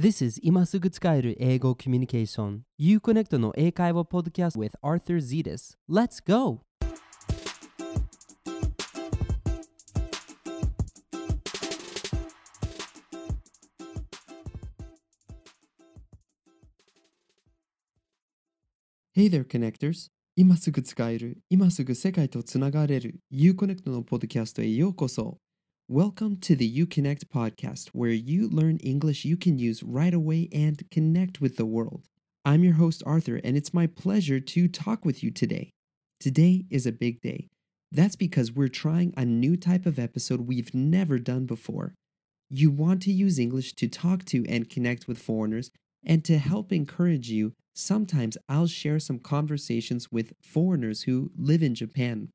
This is 今すぐ使える英語コミュニケーション Uconnect の英会話ポッドキャスト with Arthur Zetas Let's go! Hey there, connectors! 今すぐ使える、今すぐ世界とつながれる Uconnect のポッドキャストへようこそ Welcome to the Uconnect podcast, where you learn English you can use right away and connect with the world. I'm your host, Arthur, and it's my pleasure to talk with you today. Today is a big day. That's because we're trying a new type of episode we've never done before. You want to use English to talk to and connect with foreigners, and to help encourage you, sometimes I'll share some conversations with foreigners who live in Japan.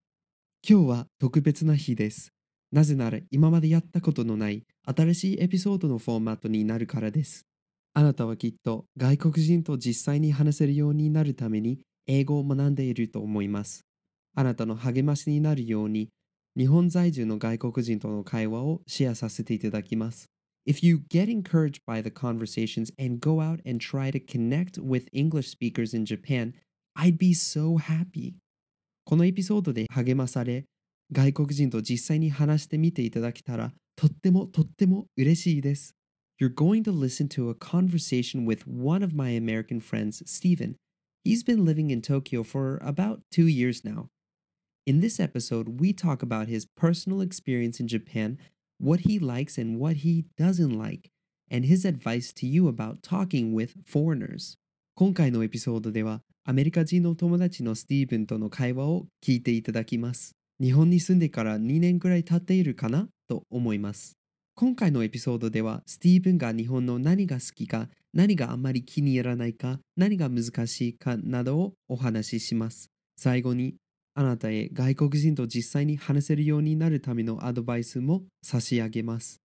今日は特別な日です。 なぜなら今までやったことのない新しいエピソードのフォーマットになるからです。あなたはきっと外国人と実際に話せるようになるために英語を学んでいると思います。あなたの励ましになるように日本在住の外国人との会話をシェアさせていただきます。If you get encouraged by the conversations and go out and try to connect with English speakers in Japan, I'd be so happy. このエピソードで励まされ、外国人と実際に話してみていただけたら、とってもとっても嬉しいです。You're going to listen to a conversation with one of my American friends, Steven. He's been living in Tokyo for about two years now. In this episode, we talk about his personal experience in Japan what he likes and what he doesn't like, and his advice to you about talking with foreigners. 今回のエピソードでは、アメリカ人の友達のスティーブンとの会話を聞いていただきます。日本に住んでから2年くらい経っているかな？と思います。今回のエピソードでは、スティーブンが日本の何が好きか、何があまり気に入らないか、何が難しいかなどをお話しします。最後にあなたへ外国人と実際に話せるようになるためのアドバイスも差し上げます。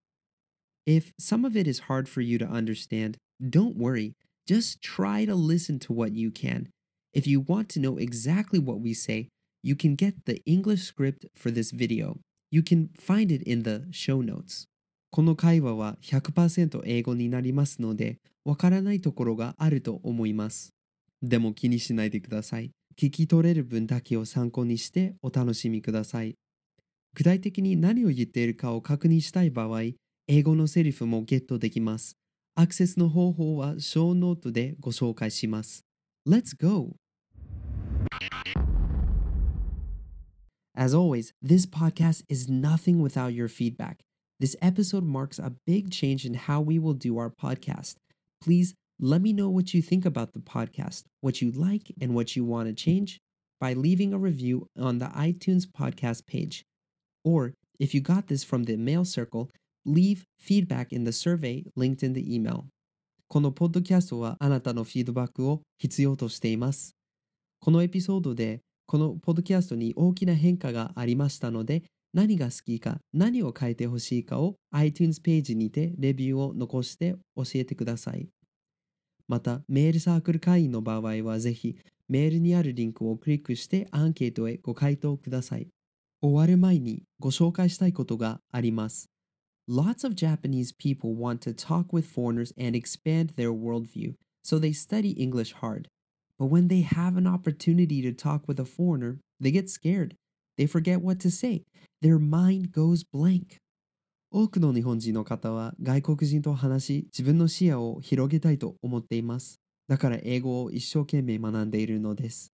If some of it is hard for you to understand, don't worry. Just try to listen to what you can. If you want to know exactly what we say, you can get the English script for this video. You can find it in the show notes. この会話は100%英語になりますので、わからないところがあると思います。でも気にしないでください。聞き取れる分だけを参考にしてお楽しみください。具体的に何を言っているかを確認したい場合、英語のセリフもゲットできます。アクセスの方法はショーノートでご紹介します。Let's go! As always, this podcast is nothing without your feedback. This episode marks a big change in how we will do our podcast. Please Let me know what you think about the podcast, what you like, and what you want to change by leaving a review on the iTunes podcast page. Or if you got this from the mail circle, leave feedback in the survey linked in the email. このポッドキャストはあなたのフィードバックを必要としています。このエピソードで このポッドキャストに大きな変化がありましたので、何が好きか、何を変えてほしいかを iTunes ページにてレビューを残して教えてください。また、メールサークル会員の場合はぜひ、メールにあるリンクをクリックしてアンケートへご回答ください。終わる前にご紹介したいことがあります。Lots of Japanese people want to talk with foreigners and expand their worldview, so they study English hard. But when they have an opportunity to talk with a foreigner, they get scared. They forget what to say. Their mind goes blank. 多くの日本人の方は外国人と話し自分の視野を広げたいと思っています。だから英語を一生懸命学んでいるのです。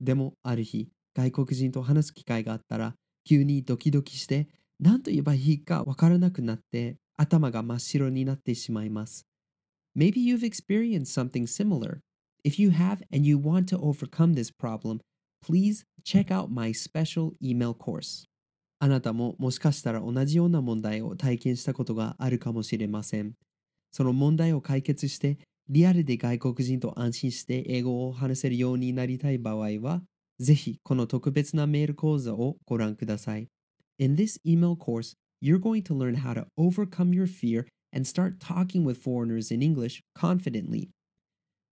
でもある日外国人と話す機会があったら急にドキドキして何と言えばいいかわからなくなって頭が真っ白になってしまいます。Maybe you've experienced something similar. If you have and you want to overcome this problem, please check out my special email course. あなたももしかしたら同じような問題を体験したことがあるかもしれません。その問題を解決して、リアルで外国人と安心して英語を話せるようになりたい場合は、ぜひこの特別なメール講座をご覧ください。In this email course, you're going to learn how to overcome your fear and start talking with foreigners in English confidently.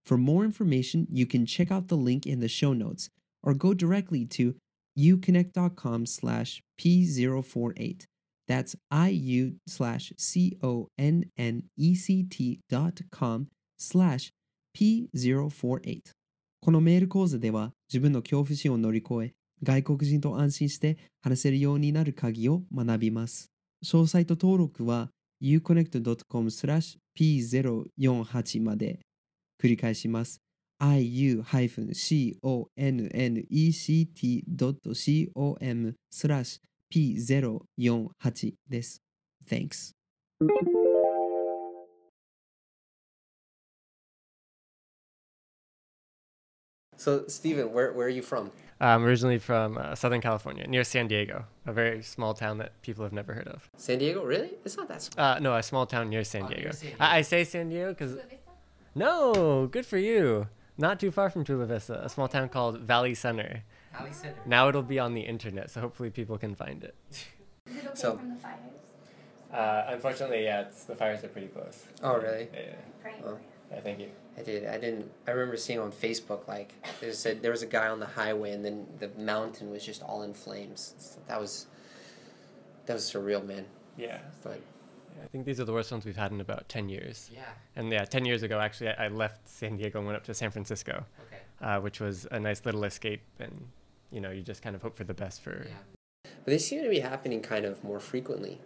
For more information, you can check out the link in the show notes or go directly to uconnect.com slash p048 That's iu slash c-o-n-n-e-c-t dot com slash p048 このメール講座では自分の恐怖心を乗り越え外国人と安心して話せるようになる鍵を学びます。詳細と登録は uconnect.com スラッシュ p048 まで繰り返します。iu-connect.com スラッシュ p048 です。Thanks. So, Steven, where, where are you from? I'm originally from uh, Southern California, near San Diego, a very small town that people have never heard of. San Diego, really? It's not that small. Uh, no, a small town near San oh, Diego. San Diego. I, I, say San Diego because no, good for you. Not too far from Chula Vista, a small town called Valley Center. Valley Center. Now it'll be on the internet, so hopefully people can find it. Is it okay So- from the fires? Uh, unfortunately, yeah, it's, the fires are pretty close. Oh, really? Yeah, Praying Oh. yeah, thank you. I did. I didn't. I remember seeing on Facebook like there said there was a guy on the highway and then the mountain was just all in flames. That was that was surreal, man. Yeah, But I think these are the worst ones we've had in about 10 years. yeah. And yeah, 10 years ago, actually, I, I left San Diego and went up to San Francisco, Okay. uh, which was a nice little escape. And, you know, you just kind of hope for the best for. Yeah. But they seem to be happening kind of more frequently.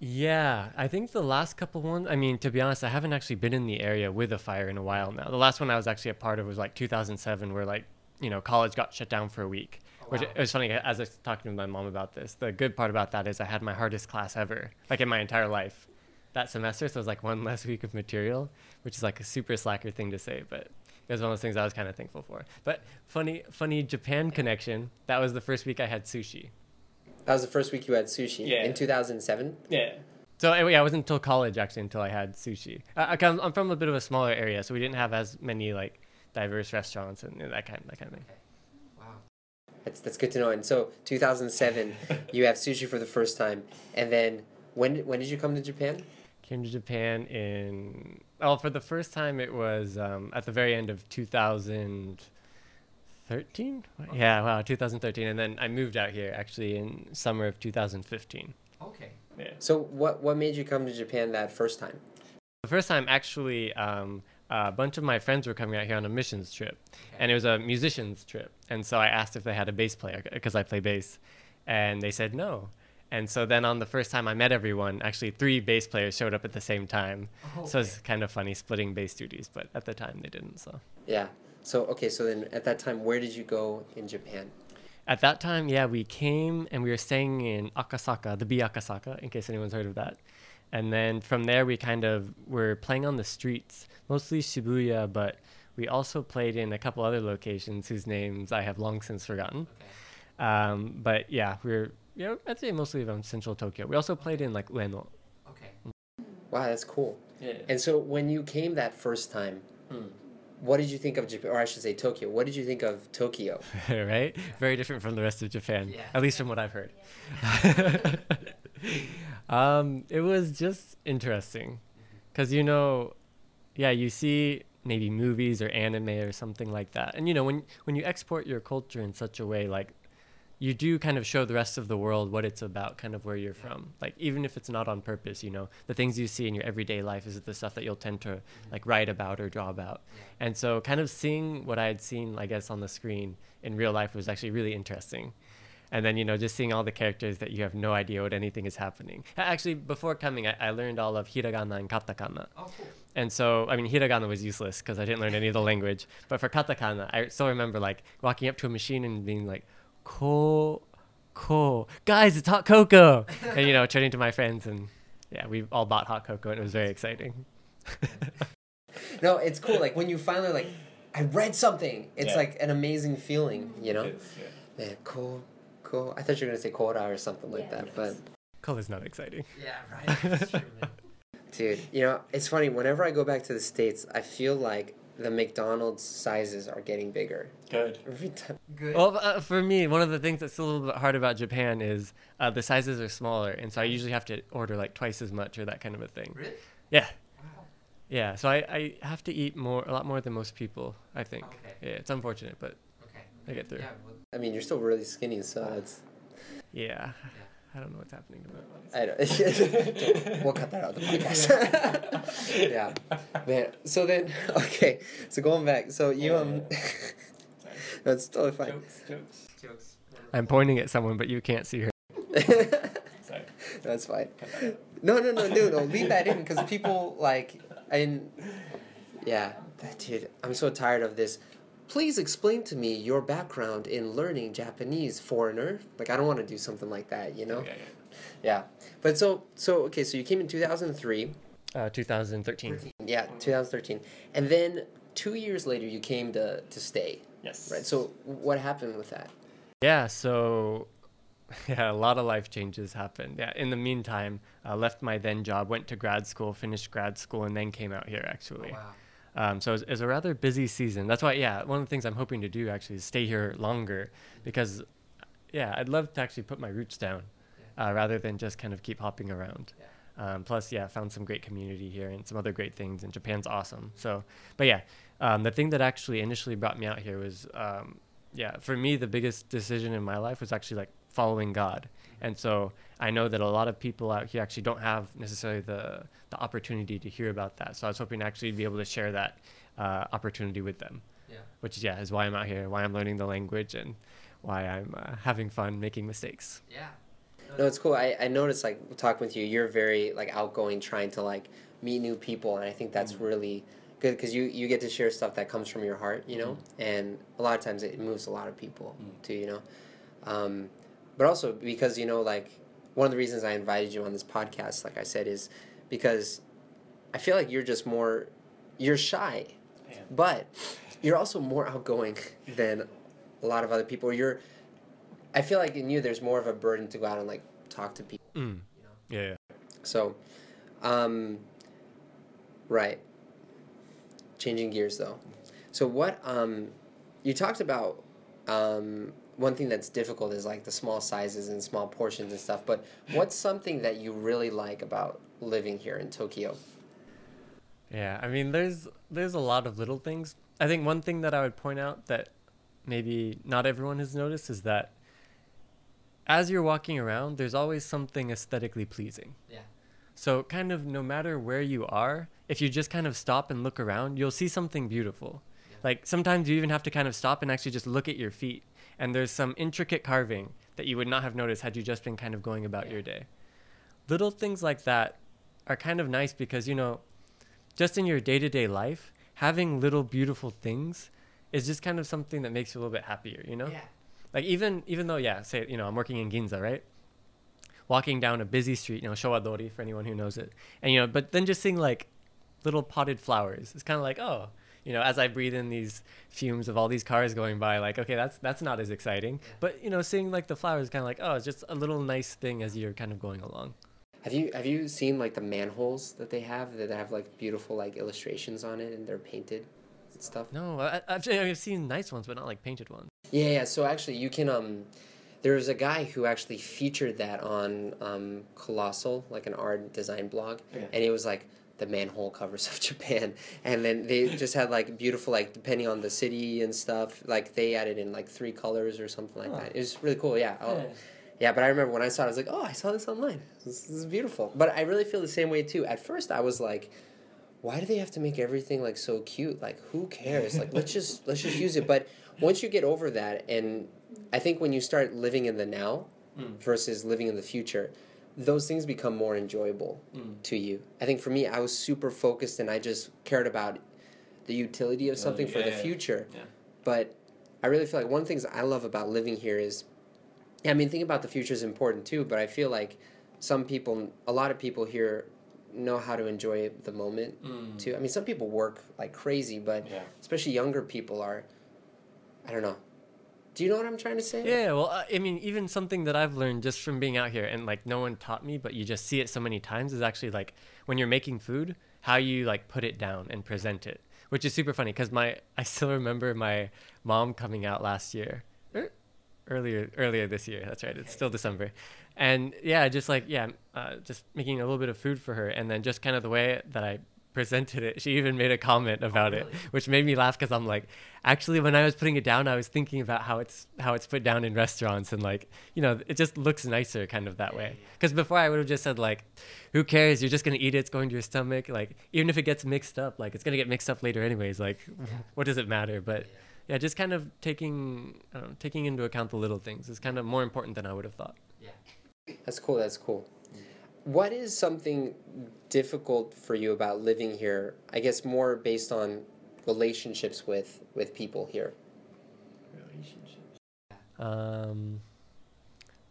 Yeah, I think the last couple ones, I mean, to be honest, I haven't actually been in the area with a fire in a while now. The last one I was actually a part of was like 2007, where like, you know, college got shut down for a week. Which wow. it was funny as I was talking to my mom about this. The good part about that is I had my hardest class ever, like in my entire life, that semester. So it was like one less week of material, which is like a super slacker thing to say, but it was one of those things I was kind of thankful for. But funny, funny Japan connection. That was the first week I had sushi. That was the first week you had sushi Yeah. in 2007. Yeah. So anyway, yeah, it wasn't until college actually until I had sushi. I, I come, I'm from a bit of a smaller area, so we didn't have as many like diverse restaurants and you know, that kind that kind of thing. Wow. That's that's good to know. And so 2007, you have sushi for the first time, and then when when did you come to Japan? Came to Japan in well for the first time it was um, at the very end of 2013. Yeah, wow, 2013, and then I moved out here actually in summer of 2015. Okay. Yeah. So what what made you come to Japan that first time? The first time, actually, um, a bunch of my friends were coming out here on a missions trip, and it was a musicians trip. And so I asked if they had a bass player because I play bass, and they said no. And so then on the first time I met everyone, actually three bass players showed up at the same time. Oh, so it's kind of funny splitting bass duties, but at the time they didn't. So Yeah. So okay. So then at that time, where did you go in Japan? at that time, yeah, we came and we were staying in Akasaka, the B Akasaka, in case anyone's heard of that. And then from there, we kind of were playing on the streets, mostly Shibuya, but we also played in a couple other locations whose names I have long since forgotten. Um, but yeah, we are you know, I'd say mostly around central Tokyo. We also played in like Ueno. Okay. Wow, that's cool. Yeah. And so when you came that first time, what did you think of Japan? Or I should say Tokyo. What did you think of Tokyo? right? Very different from the rest of Japan, Yeah. at least from what I've heard. um, it was just interesting because, you know, yeah, you see maybe movies or anime or something like that. And, you know, when, when you export your culture in such a way, like, you do kind of show the rest of the world what it's about, kind of where you're from. Like, even if it's not on purpose, you know, the things you see in your everyday life is the stuff that you'll tend to, mm-hmm. like, write about or draw about. And so, kind of seeing what I had seen, I guess, on the screen in real life was actually really interesting. And then, you know, just seeing all the characters that you have no idea what anything is happening. Actually, before coming, I, I learned all of hiragana and katakana. Oh, cool. And so, I mean, hiragana was useless because I didn't learn any of the language. But for katakana, I still remember like walking up to a machine and being like, ko, ko, guys, it's hot cocoa. and, you know, turning to my friends and yeah, we all bought hot cocoa and it was very exciting. No, it's cool. Like when you finally like, I read something. It's Yeah. like an amazing feeling, you know. Man, cool, cool. I thought you were gonna say Kora or something like Yeah. that, but Cool is not exciting. yeah, right. Dude, you know, it's funny. Whenever I go back to the states, I feel like the McDonald's sizes are getting bigger Good. every time. Good. Well, uh, for me, one of the things that's a little bit hard about Japan is uh, the sizes are smaller, and so I usually have to order like twice as much or that kind of a thing. Really? Yeah. Wow. Yeah, so I, I have to eat more, a lot more than most people, I think. Okay. Yeah, it's unfortunate, but Okay. I get through. I mean, you're still really skinny, so it's Yeah. I don't know what's happening to my voice. I don't. we'll cut that out of the podcast. yeah, man. So then, okay. So going back. So you um. That's totally fine. Jokes, jokes. Jokes. I'm pointing at someone, but you can't see her. Sorry. That's fine. No, no, no, no, no. Leave that in because people like, and yeah, that dude. I'm so tired of this. Please explain to me your background in learning Japanese, foreigner. Like, I don't want to do something like that, you know? Yeah, Yeah. yeah. But so, so okay. So you came in 2003. Uh, 2013. Yeah, 2013, and then two years later you came to to stay. Yes. Right. So what happened with that? Yeah, so yeah, a lot of life changes happened. Yeah, in the meantime, I left my then job, went to grad school, finished grad school, and then came out here actually. Um, so it was, a rather busy season. That's why, yeah, one of the things I'm hoping to do actually is stay here longer because, yeah, I'd love to actually put my roots down uh, rather than just kind of keep hopping around. Um, plus, yeah, found some great community here and some other great things, and Japan's awesome. So, but yeah, um, the thing that actually initially brought me out here was, um, yeah, for me, the biggest decision in my life was actually like following God. And so I know that a lot of people out here actually don't have necessarily the, the opportunity to hear about that. So I was hoping to actually be able to share that uh, opportunity with them, Yeah. which, yeah, is why I'm out here, why I'm learning the language, and why I'm uh, having fun making mistakes. Yeah. No, it's cool. I, I noticed like talking with you, you're very like outgoing, trying to like meet new people, and I think that's really good because you you get to share stuff that comes from your heart, you know, and a lot of times it moves a lot of people too, you know. Um, but also because you know, like one of the reasons I invited you on this podcast, like I said, is because I feel like you're just more, you're shy, but you're also more outgoing than a lot of other people. You're, I feel like in you, there's more of a burden to go out and like talk to people. Mm. Yeah, yeah. So, um, right. Changing gears though. So what um, you talked about um, one thing that's difficult is like the small sizes and small portions and stuff. But what's something that you really like about living here in Tokyo? Yeah, I mean, there's there's a lot of little things. I think one thing that I would point out that maybe not everyone has noticed is that as you're walking around, there's always something aesthetically pleasing. Yeah. So kind of no matter where you are, if you just kind of stop and look around, you'll see something beautiful. Like sometimes you even have to kind of stop and actually just look at your feet, and there's some intricate carving that you would not have noticed had you just been kind of going about your day. Little things like that are kind of nice because you know just in your day-to-day life having little beautiful things is just kind of something that makes you a little bit happier you know? Like even even though yeah say you know i'm working in ginza right? Walking down a busy street you know showadori for anyone who knows it. And you know but then just seeing like little potted flowers it's kind of like oh you know as i breathe in these fumes of all these cars going by like okay that's that's not as exciting but you know seeing like the flowers kind of like oh it's just a little nice thing as you're kind of going along Have you have you seen like the manholes that they have that have like beautiful like illustrations on it and they're painted and stuff? no I, I've, I've seen nice ones but not like painted ones Yeah, yeah. So actually, you can. Um, there was a guy who actually featured that on um, Colossal, like an art design blog, Yeah. and it was like the manhole covers of Japan, and then they just had like beautiful, like depending on the city and stuff, like they added in like three colors or something like Huh. that. It was really cool. Yeah. Oh, I'll- yeah, but I remember when I saw it, I was like, oh, I saw this online. This, this is beautiful. But I really feel the same way too. At first, I was like, why do they have to make everything like so cute? Like, who cares? Like, let's just let's just use it. But once you get over that, and I think when you start living in the now hmm. versus living in the future, those things become more enjoyable mm. to you. I think for me, I was super focused, and I just cared about the utility of something for yeah, the yeah. future. Yeah. But I really feel like one of the things I love about living here is, I mean, thinking about the future is important too. But I feel like some people, a lot of people here, know how to enjoy the moment mm. too. I mean, some people work like crazy, but especially younger people are. I don't know. Do you know what I'm trying to say? Yeah, well, uh, I mean, even something that I've learned just from being out here and like no one taught me, but you just see it so many times is actually like when you're making food, how you like put it down and present it, which is super funny because my I still remember my mom coming out last year, er, earlier earlier this year. That's right, it's still December, and yeah, just like yeah, uh, just making a little bit of food for her, and then just kind of the way that I presented it, she even made a comment oh, about it, Oh, really? which made me laugh because I'm like, actually, when I was putting it down, I was thinking about how it's how it's put down in restaurants and like, you know, it just looks nicer kind of that way. Because before I would have just said like, who cares? You're just gonna eat it. It's going to your stomach. Like even if it gets mixed up, like it's gonna get mixed up later anyways. Like, what does it matter? But yeah, just kind of taking know, taking into account the little things is kind of more important than I would have thought. Yeah, that's cool. That's cool. What is something difficult for you about living here? I guess more based on relationships with with people here. Um,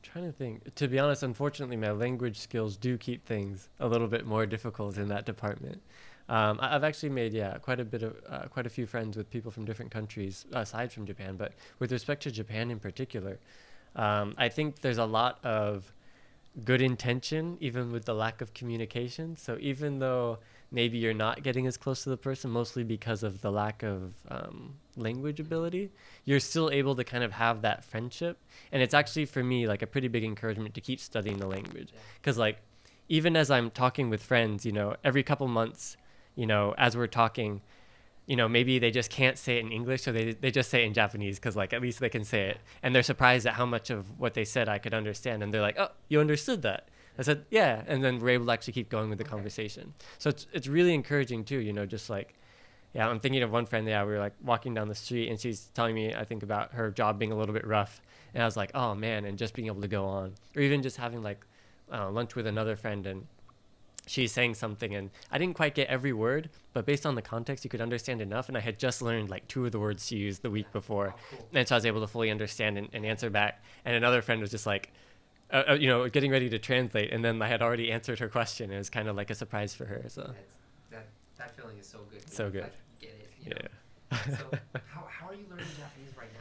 trying to think. To be honest, unfortunately, my language skills do keep things a little bit more difficult in that department. Um, I- I've actually made yeah quite a bit of uh, quite a few friends with people from different countries aside from Japan, but with respect to Japan in particular, um, I think there's a lot of good intention even with the lack of communication. So even though maybe you're not getting as close to the person, mostly because of the lack of um, language ability, you're still able to kind of have that friendship. And it's actually for me like a pretty big encouragement to keep studying the language because like even as I'm talking with friends, you know, every couple months, you know, as we're talking, you know, maybe they just can't say it in English, so they, they just say it in Japanese because, like, at least they can say it. And they're surprised at how much of what they said I could understand. And they're like, oh, you understood that? I said, yeah. And then we're able to actually keep going with the conversation. So it's, it's really encouraging, too, you know, just like, yeah, I'm thinking of one friend, yeah, we were like walking down the street and she's telling me, I think, about her job being a little bit rough. And I was like, oh, man, and just being able to go on. Or even just having like uh, lunch with another friend and she's saying something and I didn't quite get every word, but based on the context, you could understand enough. And I had just learned like two of the words she used the week before. And so I was able to fully understand and, and answer back. And another friend was just like, uh, uh, you know, getting ready to translate. And then I had already answered her question. It was kind of like a surprise for her. So, that that feeling is so good. So good. Get it. yeah. So how, how are you learning Japanese right now?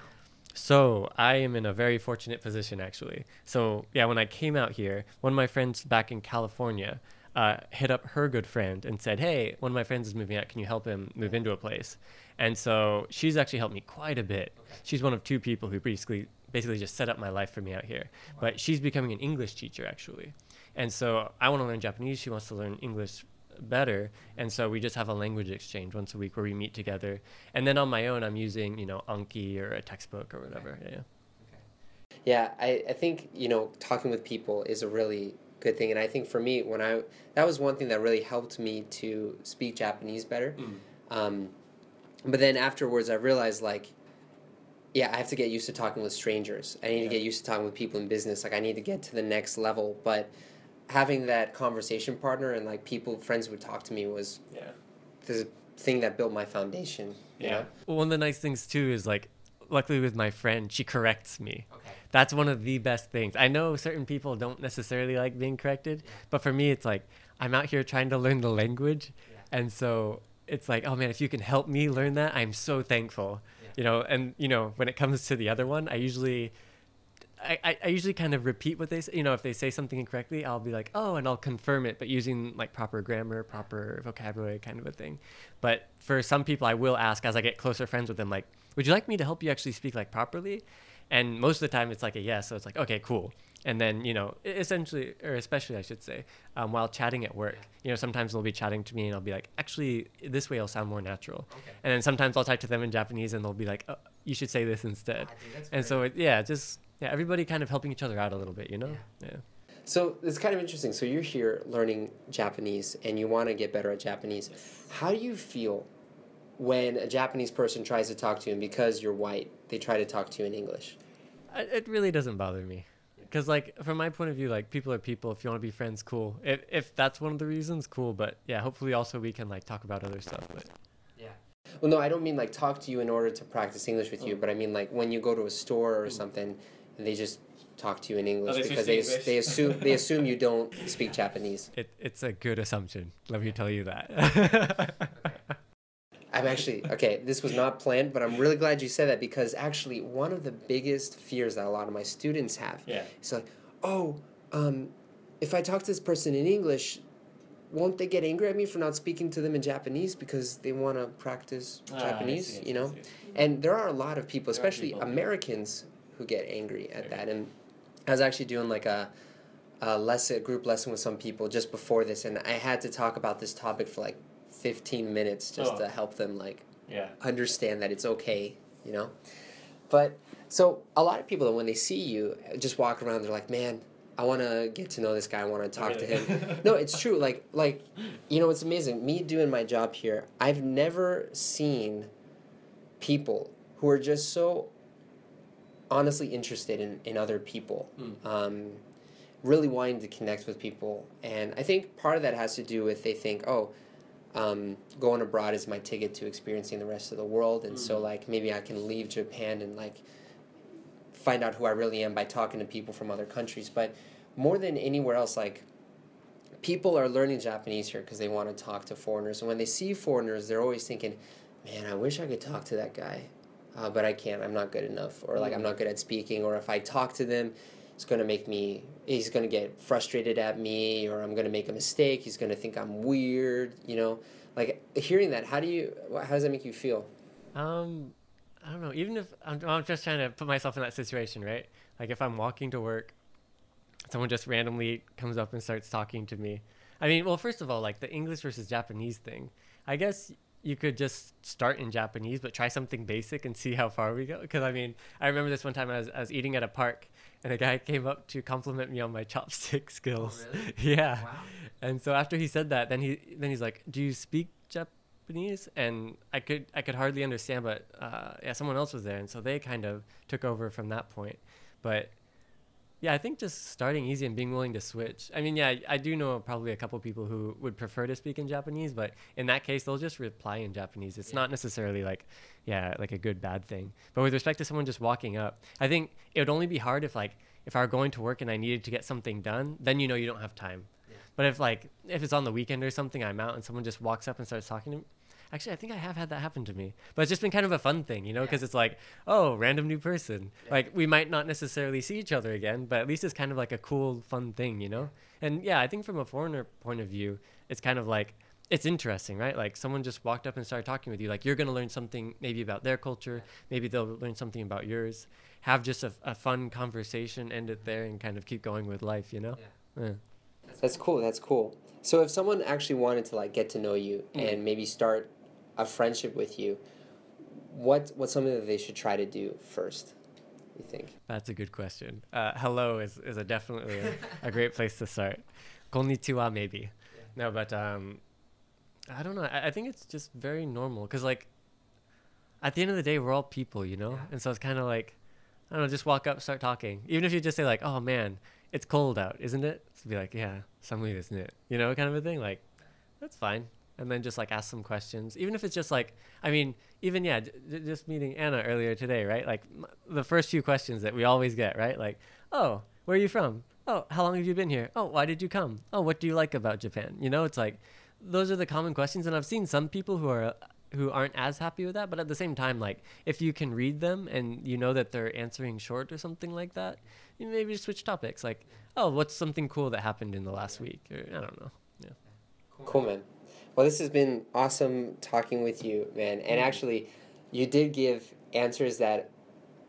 So I am in a very fortunate position actually. So yeah, when I came out here, one of my friends back in California uh, hit up her good friend and said, "Hey, one of my friends is moving out. Can you help him move into a place?" And so she's actually helped me quite a bit. She's one of two people who basically basically just set up my life for me out here. But she's becoming an English teacher actually, and so I want to learn Japanese. She wants to learn English better and so we just have a language exchange once a week where we meet together and then on my own i'm using you know anki or a textbook or whatever yeah Yeah, I, I think, you know, talking with people is a really good thing. And I think for me, when I, that was one thing that really helped me to speak Japanese better. Um, but then afterwards, I realized, like, yeah, I have to get used to talking with strangers. I need to get used to talking with people in business. Like, I need to get to the next level. But having that conversation partner and, like, people, friends would talk to me was yeah the thing that built my foundation. You know? Well, one of the nice things too is like, luckily with my friend, she corrects me. Okay. That's one of the best things. I know certain people don't necessarily like being corrected, but for me, it's like I'm out here trying to learn the language, Yeah. and so it's like, oh man, if you can help me learn that, I'm so thankful. Yeah. You know, and you know, when it comes to the other one, I usually. I, I- I usually kind of repeat what they say. You know, if they say something incorrectly, I'll be like, oh, and I'll confirm it, but using like proper grammar, proper vocabulary kind of a thing. But for some people, I will ask as I get closer friends with them, like, would you like me to help you actually speak like properly? And most of the time, it's like a yes. So it's like, okay, cool. And then, you know, essentially, or especially, I should say, um, while chatting at work, you know, sometimes they'll be chatting to me and I'll be like, actually, this way i'll sound more natural. Okay. And then sometimes I'll talk to them in Japanese and they'll be like, oh, you should say this instead. And so, it, yeah, just, yeah, everybody kind of helping each other out a little bit, you know? Yeah. So it's kind of interesting. So you're here learning Japanese and you want to get better at Japanese. How do you feel when a Japanese person tries to talk to you and because you're white, they try to talk to you in English? It really doesn't bother me. Because, like, from my point of view, like, people are people. If you want to be friends, cool. If, if that's one of the reasons, cool. But yeah, hopefully also we can, like, talk about other stuff. But Yeah. Well, no, I don't mean like talk to you in order to practice English with you, Oh. but I mean like when you go to a store or mm. something they just talk to you in English Oh, they because they, English? they assume they assume you don't speak Japanese. it, it's a good assumption. Let me tell you that. I'm actually okay. This was not planned, but I'm really glad you said that because actually one of the biggest fears that a lot of my students have yeah. is like, oh, um, if I talk to this person in English, won't they get angry at me for not speaking to them in Japanese because they want to practice Ah, Japanese? you know, and there are a lot of people, especially people. Americans, who get angry at that. And I was actually doing like a, a lesson, a group lesson with some people just before this, and I had to talk about this topic for like 15 minutes just Oh. to help them like Yeah. understand that it's okay, you know? But so a lot of people when they see you just walk around, they're like, man, I want to get to know this guy. I want to talk to him. no, it's true. Like, like, you know, it's amazing. Me doing my job here, I've never seen people who are just so honestly interested in, in other people. Mm. Um, really wanting to connect with people. And I think part of that has to do with they think, oh, um, going abroad is my ticket to experiencing the rest of the world. And so, Mhm. like, maybe I can leave Japan and, like, find out who I really am by talking to people from other countries. But more than anywhere else, like, people are learning Japanese here because they want to talk to foreigners. And when they see foreigners, they're always thinking, man, I wish I could talk to that guy. Uh, but I can't. I'm not good enough. Or, like, I'm Mhm. not good at speaking. Or if I talk to them, it's going to make me, he's going to get frustrated at me. Or I'm going to make a mistake. He's going to think I'm weird, you know? Like, hearing that, how do you, how does that make you feel? Um, I don't know. Even if I'm, I'm just trying to put myself in that situation, right? Like if I'm walking to work, someone just randomly comes up and starts talking to me. I mean, well, first of all, like the English versus Japanese thing. I guess you could just start in Japanese, but try something basic and see how far we go. Because I mean, I remember this one time I was, I was eating at a park, and a guy came up to compliment me on my chopstick skills. yeah. And so after he said that, then he then he's like, "Do you speak Japanese?" And I could I could hardly understand, but uh, yeah, someone else was there, and so they kind of took over from that point. But yeah, I think just starting easy and being willing to switch. I mean, yeah, I, I do know probably a couple people who would prefer to speak in Japanese, but in that case, they'll just reply in Japanese. It's Yeah. not necessarily like, yeah, like a good bad thing. But with respect to someone just walking up, I think it would only be hard if like if I were going to work and I needed to get something done, then you know you don't have time. Yeah. But if like if it's on the weekend or something, I'm out and someone just walks up and starts talking to me. Actually, I think I have had that happen to me, but it's just been kind of a fun thing, you know, Yeah. because it's like, oh, random new person. Yeah. Like we might not necessarily see each other again, but at least it's kind of like a cool, fun thing, you know. And yeah, I think from a foreigner point of view, it's kind of like it's interesting, right? Like someone just walked up and started talking with you. Like you're gonna learn something maybe about their culture, maybe they'll learn something about yours. Have just a, a fun conversation, end it there, and kind of keep going with life, you know. Yeah. That's cool. That's cool. So if someone actually wanted to like get to know you Mm. and maybe start a friendship with you, what what's something that they should try to do first? You think? That's a good question. Uh, hello is, is a definitely a, a great place to start. Konnichiwa maybe. No, but um, I don't know. I, I think it's just very normal because like at the end of the day, we're all people, you know. Yeah. And so it's kind of like I don't know. Just walk up, start talking. Even if you just say like, "Oh man, it's cold out, isn't it?" To be like, "Yeah, something isn't it?" You know, kind of a thing. Like that's fine. And then just like ask some questions, even if it's just like, I mean, even yeah, j- j- just meeting Anna earlier today, right? Like m- the first few questions that we always get, right? Like, oh, where are you from? Oh, how long have you been here? Oh, why did you come? Oh, what do you like about Japan? You know, it's like those are the common questions, and I've seen some people who are who aren't as happy with that, but at the same time, like if you can read them and you know that they're answering short or something like that, you maybe switch topics. Like, oh, what's something cool that happened in the last week? Or I don't know. Cool, man. Well, this has been awesome talking with you, man. And Mm. actually, you did give answers that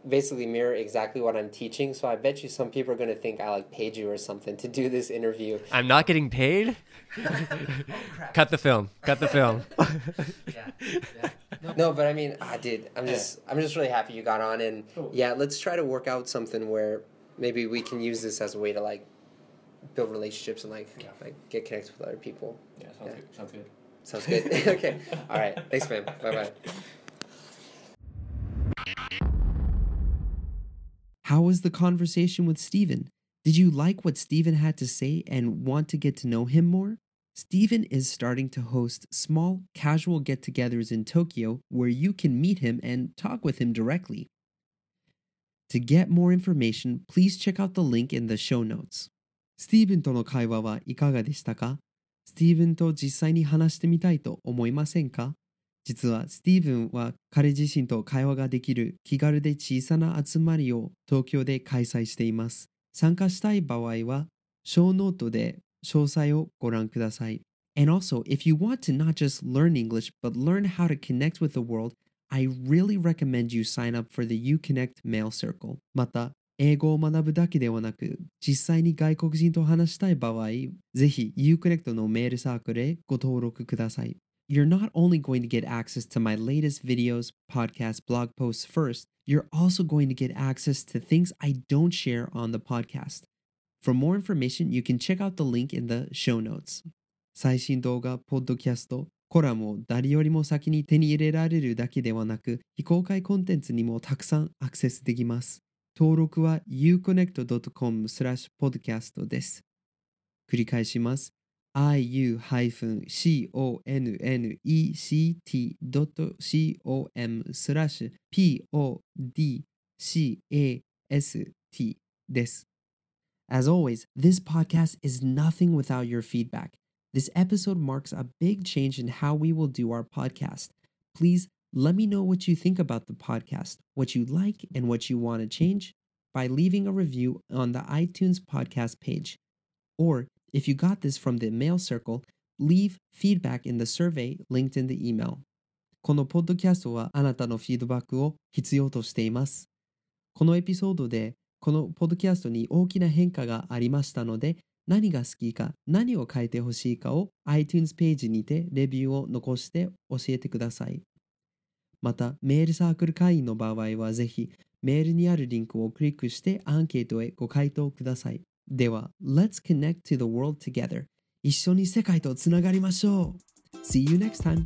basically mirror exactly what I'm teaching. So I bet you some people are going to think I like paid you or something to do this interview. I'm not getting paid. Cut the film. Cut the film. Yeah. No, but I mean, I did. I'm just, I'm just really happy you got on, and Cool. yeah, let's try to work out something where maybe we can use this as a way to like build relationships and like, Yeah. like get connected with other people. Yeah, sounds Yeah. good. Sounds good. Sounds good. okay. All right. Thanks, man. Bye bye. How was the conversation with Steven? Did you like what Steven had to say and want to get to know him more? Steven is starting to host small, casual get togethers in Tokyo where you can meet him and talk with him directly. To get more information, please check out the link in the show notes. スティーブンとの会話はいかがでしたかスティーブンと実際に話してみたいと思いませんか実はスティーブンは彼自身と会話ができる気軽で小さな集まりを東京で開催しています。参加したい場合は、小ノートで詳細をご覧ください。And also, if you want to not just learn English, but learn how to connect with the world, I really recommend you sign up for the UConnect Mail Circle. また、英語を学ぶだけではなく、実際に外国人と話したい場合、ぜひ UConnect のメールサークルへご登録ください。you're not only going to get access to my latest videos, podcasts, blog posts first, you're also going to get access to things I don't share on the podcast. For more information, you can check out the link in the show notes. 最新動画、ポッドキャスト、コラムを誰よりも先に手に入れられるだけではなく、非公開コンテンツにもたくさんアクセスできます。登録は iu-connect.com スラッシュポッドキャストです。繰り返します。iu-connect.com スラッシュ podcast です。As always, this podcast is nothing without your feedback. This episode marks a big change in how we will do our podcast. Please let me know what you think about the podcast, what you like, and what you want to change by leaving a review on the iTunes podcast page. Or if you got this from the mail circle, leave feedback in the survey linked in the email. このポッドキャストはあなたのフィードバックを必要としています。このエピソードでこのポッドキャストに大きな変化がありましたので、何が好きか、何を変えてほしいかを iTunes ページにてレビューを残して教えてください。また、メールサークル会員の場合はぜひ、メールにあるリンクをクリックしてアンケートへご回答ください。では、Let's connect to the world together. 一緒に世界とつながりましょう !See you next time!